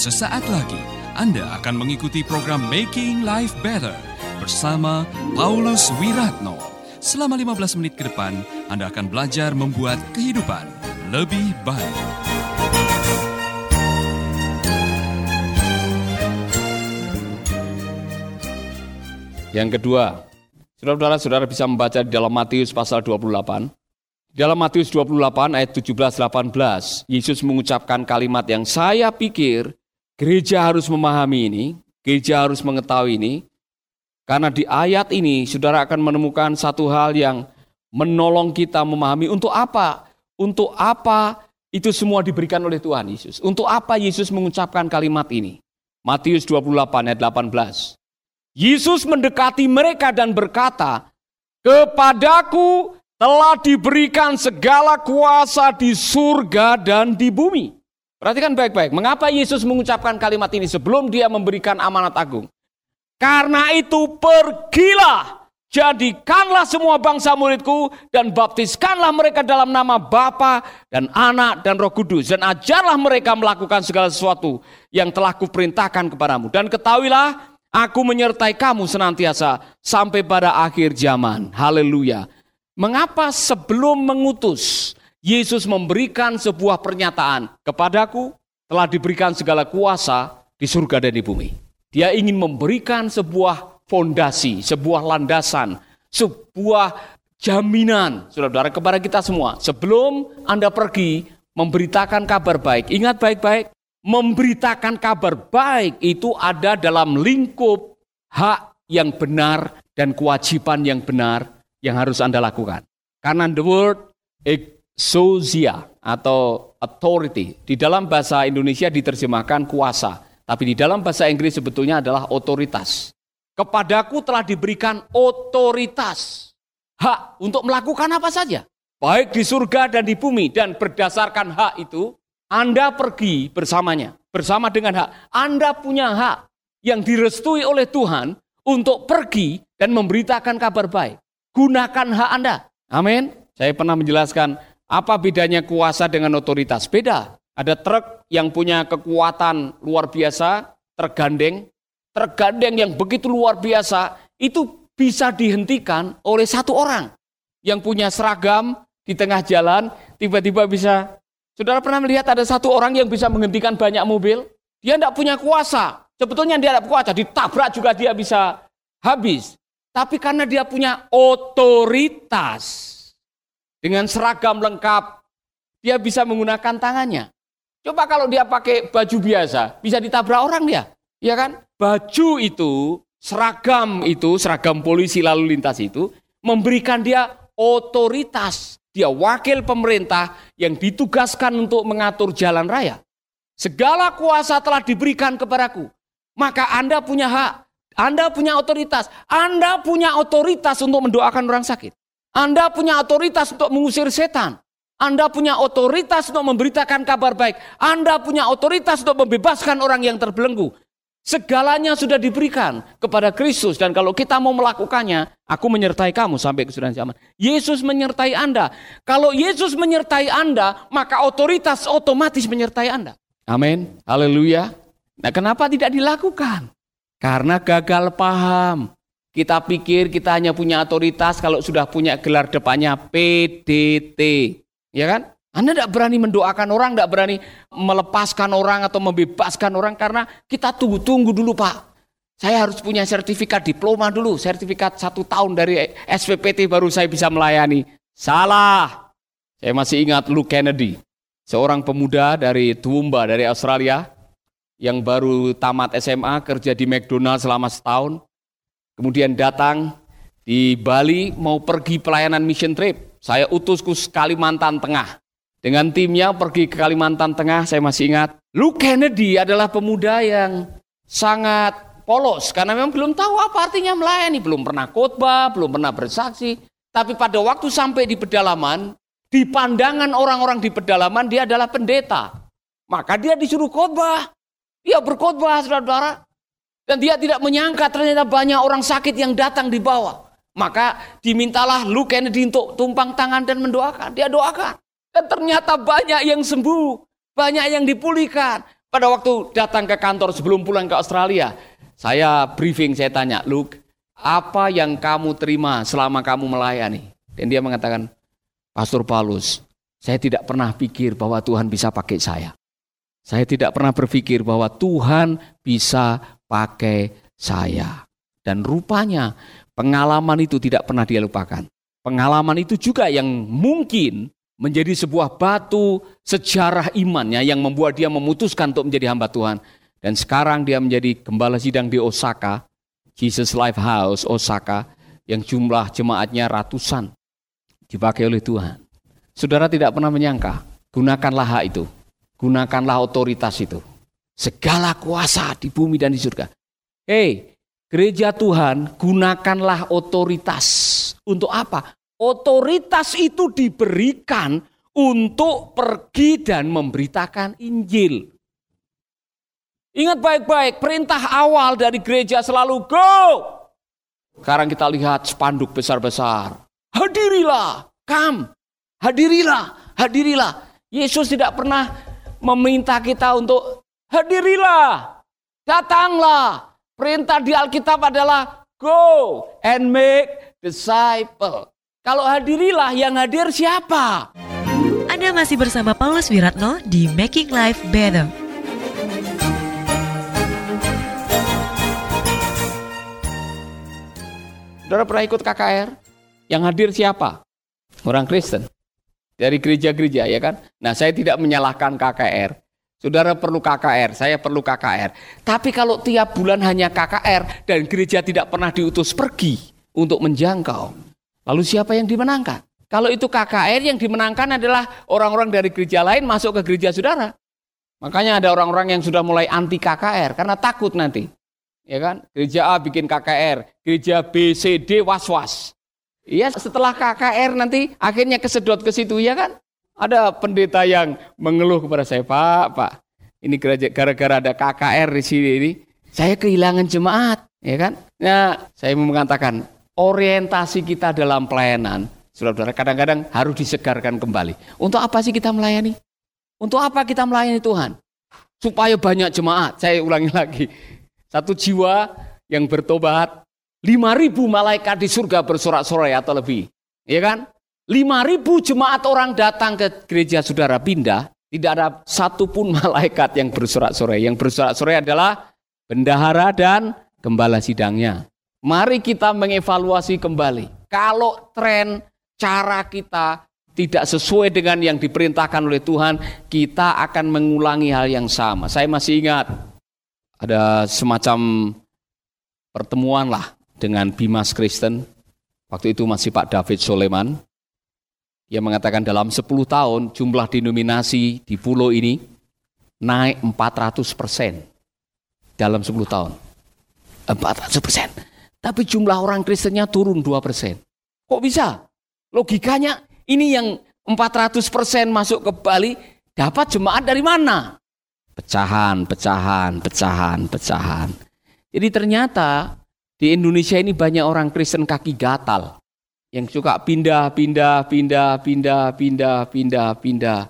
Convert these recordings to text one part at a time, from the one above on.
Sesaat lagi Anda akan mengikuti program Making Life Better bersama Paulus Wiratno. Selama 15 menit ke depan, Anda akan belajar membuat kehidupan lebih baik. Yang kedua, saudara-saudara bisa membaca di dalam Matius pasal 28. Dalam Matius 28 ayat 17-18, Yesus mengucapkan kalimat yang saya pikir Gereja harus memahami ini, gereja harus mengetahui ini, karena di ayat ini saudara akan menemukan satu hal yang menolong kita memahami untuk apa, untuk apa itu semua diberikan oleh Tuhan Yesus. Untuk apa Yesus mengucapkan kalimat ini? Matius 28 ayat 18. Yesus mendekati mereka dan berkata, Kepadaku telah diberikan segala kuasa di surga dan di bumi. Perhatikan baik-baik, mengapa Yesus mengucapkan kalimat ini sebelum dia memberikan amanat agung? Karena itu pergilah, jadikanlah semua bangsa muridku dan baptiskanlah mereka dalam nama Bapa dan Anak dan Roh Kudus dan ajarlah mereka melakukan segala sesuatu yang telah kuperintahkan kepadamu dan ketahuilah aku menyertai kamu senantiasa sampai pada akhir zaman. Haleluya. Mengapa sebelum mengutus Yesus memberikan sebuah pernyataan, kepadaku telah diberikan segala kuasa di surga dan di bumi. Dia ingin memberikan sebuah fondasi, sebuah landasan, sebuah jaminan, saudara-saudara, kepada kita semua. Sebelum Anda pergi memberitakan kabar baik, ingat baik-baik, memberitakan kabar baik itu ada dalam lingkup hak yang benar dan kewajiban yang benar yang harus Anda lakukan. Karena the word Sozia atau authority. Di dalam bahasa Indonesia diterjemahkan kuasa, tapi di dalam bahasa Inggris sebetulnya adalah otoritas. Kepadaku telah diberikan otoritas, hak untuk melakukan apa saja, baik di surga dan di bumi. Dan berdasarkan hak itu, Anda pergi bersamanya, bersama dengan hak. Anda punya hak yang direstui oleh Tuhan untuk pergi dan memberitakan kabar baik. Gunakan hak Anda. Amin. Saya pernah menjelaskan apa bedanya kuasa dengan otoritas? Beda. Ada truk yang punya kekuatan luar biasa, tergandeng. Tergandeng yang begitu luar biasa, itu bisa dihentikan oleh satu orang. Yang punya seragam di tengah jalan, tiba-tiba bisa... Saudara pernah melihat ada satu orang yang bisa menghentikan banyak mobil? Dia tidak punya kuasa. Sebetulnya dia tidak kuasa, ditabrak juga dia bisa habis. Tapi karena dia punya otoritas, dengan seragam lengkap, dia bisa menggunakan tangannya. Coba kalau dia pakai baju biasa, bisa ditabrak orang dia. Ya kan? Baju itu, seragam itu, seragam polisi lalu lintas itu, memberikan dia otoritas. Dia wakil pemerintah yang ditugaskan untuk mengatur jalan raya. Segala kuasa telah diberikan kepadaku. Maka Anda punya hak, Anda punya otoritas, Anda punya otoritas untuk mendoakan orang sakit. Anda punya otoritas untuk mengusir setan. Anda punya otoritas untuk memberitakan kabar baik. Anda punya otoritas untuk membebaskan orang yang terbelenggu. Segalanya sudah diberikan kepada Kristus dan kalau kita mau melakukannya, aku menyertai kamu sampai kesudahan zaman. Yesus menyertai Anda. Kalau Yesus menyertai Anda, maka otoritas otomatis menyertai Anda. Amin. Haleluya. Nah, kenapa tidak dilakukan? Karena gagal paham. Kita pikir kita hanya punya otoritas kalau sudah punya gelar depannya PDT. Ya kan? Anda tidak berani mendoakan orang, tidak berani melepaskan orang atau membebaskan orang karena kita tunggu-tunggu dulu Pak. Saya harus punya sertifikat diploma dulu, sertifikat satu tahun dari SPPT baru saya bisa melayani. Salah. Saya masih ingat Luke Kennedy, seorang pemuda dari Toowoomba dari Australia yang baru tamat SMA kerja di McDonald selama setahun. Kemudian datang di Bali mau pergi pelayanan mission trip. Saya utus ke Kalimantan Tengah. Dengan timnya pergi ke Kalimantan Tengah, saya masih ingat. Luke Kennedy adalah pemuda yang sangat polos karena memang belum tahu apa artinya melayani, belum pernah khotbah, belum pernah bersaksi. Tapi pada waktu sampai di pedalaman, di pandangan orang-orang di pedalaman dia adalah pendeta. Maka dia disuruh khotbah. Dia berkhotbah, saudara-saudara. Dan dia tidak menyangka ternyata banyak orang sakit yang datang di bawah. Maka dimintalah Luke Kennedy untuk tumpang tangan dan mendoakan. Dia doakan. Dan ternyata banyak yang sembuh. Banyak yang dipulihkan. Pada waktu datang ke kantor sebelum pulang ke Australia, saya briefing, saya tanya, Luke, apa yang kamu terima selama kamu melayani? Dan dia mengatakan, Pastor Paulus, saya tidak pernah pikir bahwa Tuhan bisa pakai saya. Saya tidak pernah berpikir bahwa Tuhan bisa pakai saya. Dan rupanya pengalaman itu tidak pernah dia lupakan. Pengalaman itu juga yang mungkin menjadi sebuah batu sejarah imannya yang membuat dia memutuskan untuk menjadi hamba Tuhan. Dan sekarang dia menjadi gembala sidang di Osaka, Jesus Life House Osaka, yang jumlah jemaatnya ratusan dipakai oleh Tuhan. Saudara tidak pernah menyangka, gunakanlah hak itu, gunakanlah otoritas itu. Segala kuasa di bumi dan di surga. Hei, gereja Tuhan, gunakanlah otoritas. Untuk apa? Otoritas itu diberikan untuk pergi dan memberitakan Injil. Ingat baik-baik, perintah awal dari gereja selalu go. Sekarang kita lihat spanduk besar-besar. Hadirilah, kam. Hadirilah, hadirilah. Yesus tidak pernah meminta kita untuk hadirilah, datanglah. Perintah di Alkitab adalah go and make disciple. Kalau hadirilah yang hadir siapa? Anda masih bersama Paulus Wiratno di Making Life Better. Saudara pernah ikut KKR? Yang hadir siapa? Orang Kristen. Dari gereja-gereja ya kan? Nah saya tidak menyalahkan KKR. Saudara perlu KKR, saya perlu KKR. Tapi kalau tiap bulan hanya KKR dan gereja tidak pernah diutus pergi untuk menjangkau, Lalu siapa yang dimenangkan? Kalau itu KKR yang dimenangkan adalah orang-orang dari gereja lain masuk ke gereja saudara. Makanya ada orang-orang yang sudah mulai anti KKR karena takut nanti. Ya kan? Gereja A bikin KKR, gereja B, C, D was-was. Iya, setelah KKR nanti akhirnya kesedot ke situ ya kan? Ada pendeta yang mengeluh kepada saya, "Pak, Pak, ini gara-gara ada KKR di sini ini, saya kehilangan jemaat." Ya kan? Nah, saya mau mengatakan, orientasi kita dalam pelayanan, saudara-saudara, kadang-kadang harus disegarkan kembali. Untuk apa sih kita melayani? Untuk apa kita melayani Tuhan? Supaya banyak jemaat. Saya ulangi lagi. Satu jiwa yang bertobat, lima ribu malaikat di surga bersorak-sorai atau lebih. Ya kan? Lima ribu jemaat orang datang ke gereja saudara pindah, tidak ada satupun malaikat yang bersorak-sorai. Yang bersorak-sorai adalah bendahara dan gembala sidangnya. Mari kita mengevaluasi kembali. Kalau tren cara kita tidak sesuai dengan yang diperintahkan oleh Tuhan, kita akan mengulangi hal yang sama. Saya masih ingat ada semacam pertemuan lah dengan Bimas Kristen. Waktu itu masih Pak David Soleman. Dia mengatakan dalam 10 tahun jumlah denominasi di pulau ini naik 400 persen dalam 10 tahun. 400 persen. Tapi jumlah orang Kristennya turun 2 persen. Kok bisa? Logikanya ini yang 400 persen masuk ke Bali dapat jemaat dari mana? Pecahan, pecahan, pecahan, pecahan. Jadi ternyata di Indonesia ini banyak orang Kristen kaki gatal. Yang suka pindah, pindah, pindah, pindah, pindah, pindah, pindah.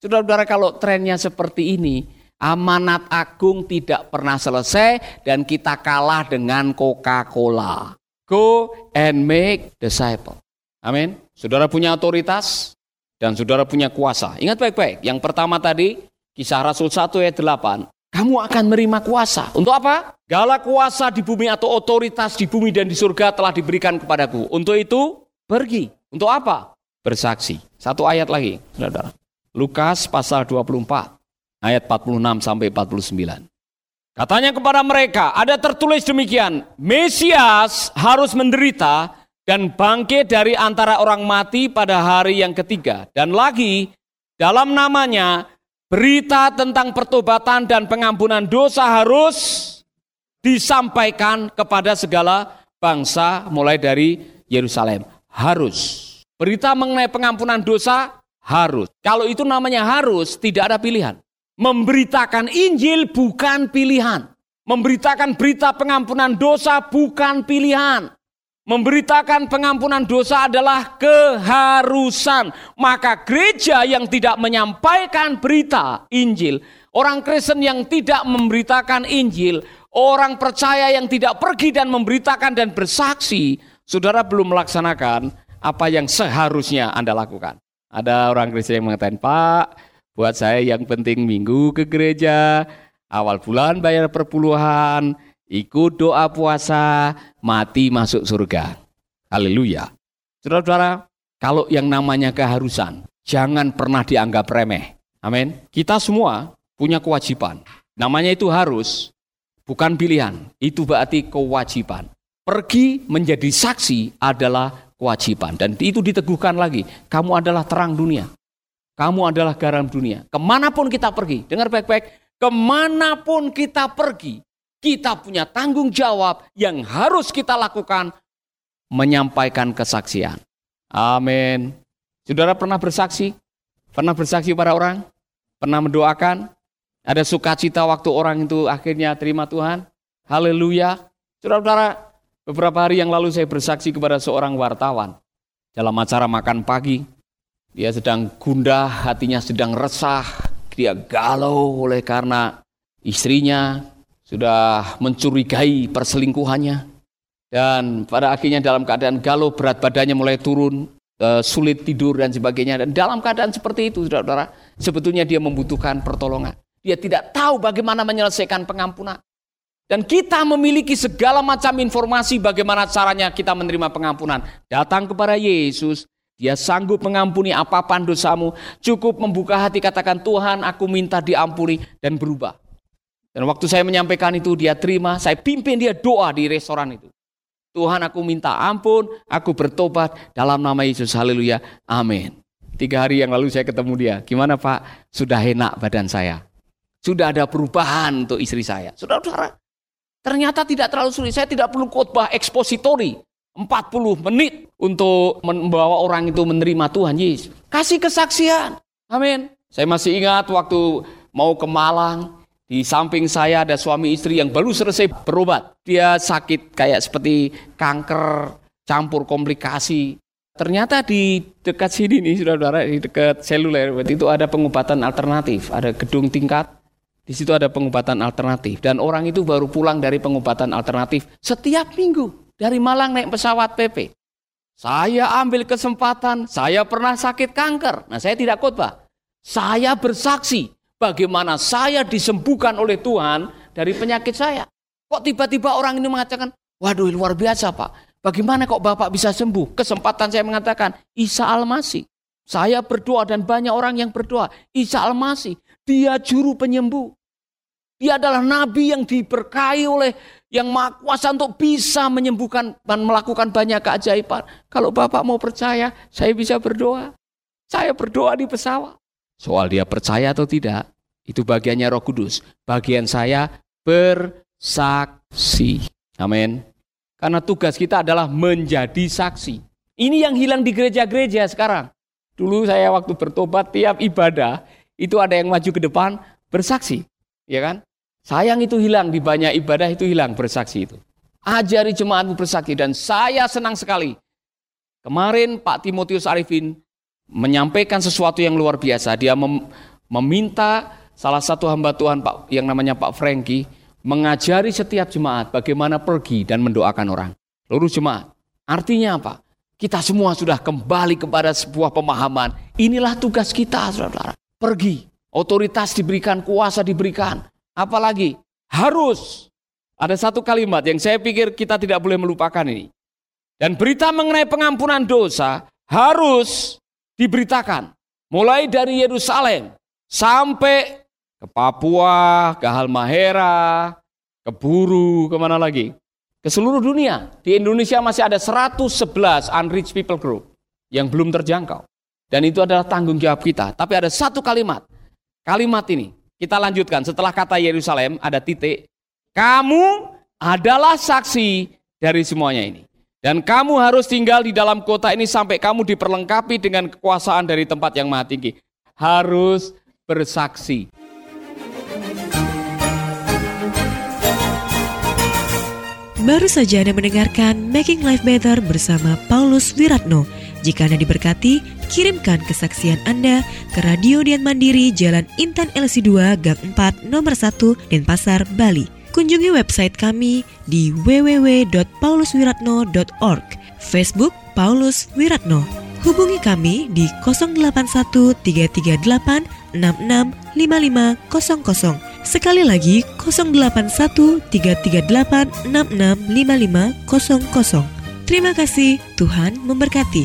Saudara-saudara kalau trennya seperti ini, Amanat agung tidak pernah selesai dan kita kalah dengan Coca-Cola. Go and make disciple. Amin. Saudara punya otoritas dan saudara punya kuasa. Ingat baik-baik. Yang pertama tadi, kisah Rasul 1 ayat 8. Kamu akan menerima kuasa. Untuk apa? Gala kuasa di bumi atau otoritas di bumi dan di surga telah diberikan kepadaku. Untuk itu, pergi. Untuk apa? Bersaksi. Satu ayat lagi, saudara. Lukas pasal 24 ayat 46 sampai 49. Katanya kepada mereka, ada tertulis demikian, Mesias harus menderita dan bangkit dari antara orang mati pada hari yang ketiga. Dan lagi, dalam namanya, berita tentang pertobatan dan pengampunan dosa harus disampaikan kepada segala bangsa mulai dari Yerusalem. Harus. Berita mengenai pengampunan dosa harus. Kalau itu namanya harus, tidak ada pilihan. Memberitakan Injil bukan pilihan. Memberitakan berita pengampunan dosa bukan pilihan. Memberitakan pengampunan dosa adalah keharusan. Maka gereja yang tidak menyampaikan berita Injil, orang Kristen yang tidak memberitakan Injil, orang percaya yang tidak pergi dan memberitakan dan bersaksi, saudara belum melaksanakan apa yang seharusnya Anda lakukan. Ada orang Kristen yang mengatakan, Pak, buat saya yang penting minggu ke gereja, awal bulan bayar perpuluhan, ikut doa puasa, mati masuk surga. Haleluya. Saudara-saudara, kalau yang namanya keharusan, jangan pernah dianggap remeh. Amin. Kita semua punya kewajiban. Namanya itu harus, bukan pilihan. Itu berarti kewajiban. Pergi menjadi saksi adalah kewajiban. Dan itu diteguhkan lagi. Kamu adalah terang dunia. Kamu adalah garam dunia. Ke mana pun kita pergi, dengar baik-baik. Ke mana pun kita pergi, kita punya tanggung jawab yang harus kita lakukan menyampaikan kesaksian. Amin. Saudara pernah bersaksi? Pernah bersaksi pada orang? Pernah mendoakan? Ada sukacita waktu orang itu akhirnya terima Tuhan? Haleluya. Saudara-saudara, Beberapa hari yang lalu saya bersaksi kepada seorang wartawan dalam acara makan pagi. Dia sedang gundah, hatinya sedang resah, dia galau oleh karena istrinya sudah mencurigai perselingkuhannya. Dan pada akhirnya dalam keadaan galau, berat badannya mulai turun, eh, sulit tidur dan sebagainya. Dan dalam keadaan seperti itu, saudara-saudara, sebetulnya dia membutuhkan pertolongan. Dia tidak tahu bagaimana menyelesaikan pengampunan. Dan kita memiliki segala macam informasi bagaimana caranya kita menerima pengampunan. Datang kepada Yesus, dia sanggup mengampuni apa pun dosamu. Cukup membuka hati katakan Tuhan aku minta diampuni dan berubah. Dan waktu saya menyampaikan itu dia terima, saya pimpin dia doa di restoran itu. Tuhan aku minta ampun, aku bertobat dalam nama Yesus, haleluya, amin. Tiga hari yang lalu saya ketemu dia, gimana Pak? Sudah enak badan saya. Sudah ada perubahan untuk istri saya. Saudara-saudara, Ternyata tidak terlalu sulit. Saya tidak perlu khotbah ekspositori 40 menit untuk membawa orang itu menerima Tuhan Yesus. Kasih kesaksian. Amin. Saya masih ingat waktu mau ke Malang, di samping saya ada suami istri yang baru selesai berobat. Dia sakit kayak seperti kanker, campur komplikasi. Ternyata di dekat sini nih, saudara-saudara, di dekat seluler, itu ada pengobatan alternatif. Ada gedung tingkat, di situ ada pengobatan alternatif dan orang itu baru pulang dari pengobatan alternatif setiap minggu dari Malang naik pesawat PP. Saya ambil kesempatan, saya pernah sakit kanker. Nah, saya tidak khotbah. Saya bersaksi bagaimana saya disembuhkan oleh Tuhan dari penyakit saya. Kok tiba-tiba orang ini mengatakan, "Waduh, luar biasa, Pak. Bagaimana kok Bapak bisa sembuh?" Kesempatan saya mengatakan, "Isa Almasih." Saya berdoa dan banyak orang yang berdoa. Isa Almasih, dia juru penyembuh. Dia adalah nabi yang diberkahi oleh yang maha kuasa untuk bisa menyembuhkan dan melakukan banyak keajaiban. Kalau Bapak mau percaya, saya bisa berdoa. Saya berdoa di pesawat. Soal dia percaya atau tidak, itu bagiannya roh kudus. Bagian saya bersaksi. Amin. Karena tugas kita adalah menjadi saksi. Ini yang hilang di gereja-gereja sekarang. Dulu saya waktu bertobat tiap ibadah, itu ada yang maju ke depan bersaksi. Ya kan? Sayang itu hilang di banyak ibadah itu hilang bersaksi itu. Ajari jemaatmu bersaksi dan saya senang sekali. Kemarin Pak Timotius Arifin menyampaikan sesuatu yang luar biasa. Dia mem meminta salah satu hamba Tuhan Pak yang namanya Pak Franky mengajari setiap jemaat bagaimana pergi dan mendoakan orang. Lurus jemaat. Artinya apa? Kita semua sudah kembali kepada sebuah pemahaman. Inilah tugas kita, saudara. Pergi. Otoritas diberikan, kuasa diberikan. Apalagi harus ada satu kalimat yang saya pikir kita tidak boleh melupakan ini. Dan berita mengenai pengampunan dosa harus diberitakan. Mulai dari Yerusalem sampai ke Papua, ke Halmahera, ke Buru, ke mana lagi? Ke seluruh dunia. Di Indonesia masih ada 111 unreached people group yang belum terjangkau. Dan itu adalah tanggung jawab kita. Tapi ada satu kalimat. Kalimat ini kita lanjutkan setelah kata Yerusalem ada titik. Kamu adalah saksi dari semuanya ini. Dan kamu harus tinggal di dalam kota ini sampai kamu diperlengkapi dengan kekuasaan dari tempat yang maha tinggi. Harus bersaksi. Baru saja Anda mendengarkan Making Life Better bersama Paulus Wiratno Jika Anda diberkati, kirimkan kesaksian Anda ke Radio Dian Mandiri Jalan Intan LC2 Gang 4 Nomor 1 Denpasar, Bali. Kunjungi website kami di www.pauluswiratno.org Facebook Paulus Wiratno Hubungi kami di 081 338 665500. Sekali lagi 081 338 665500. Terima kasih, Tuhan memberkati.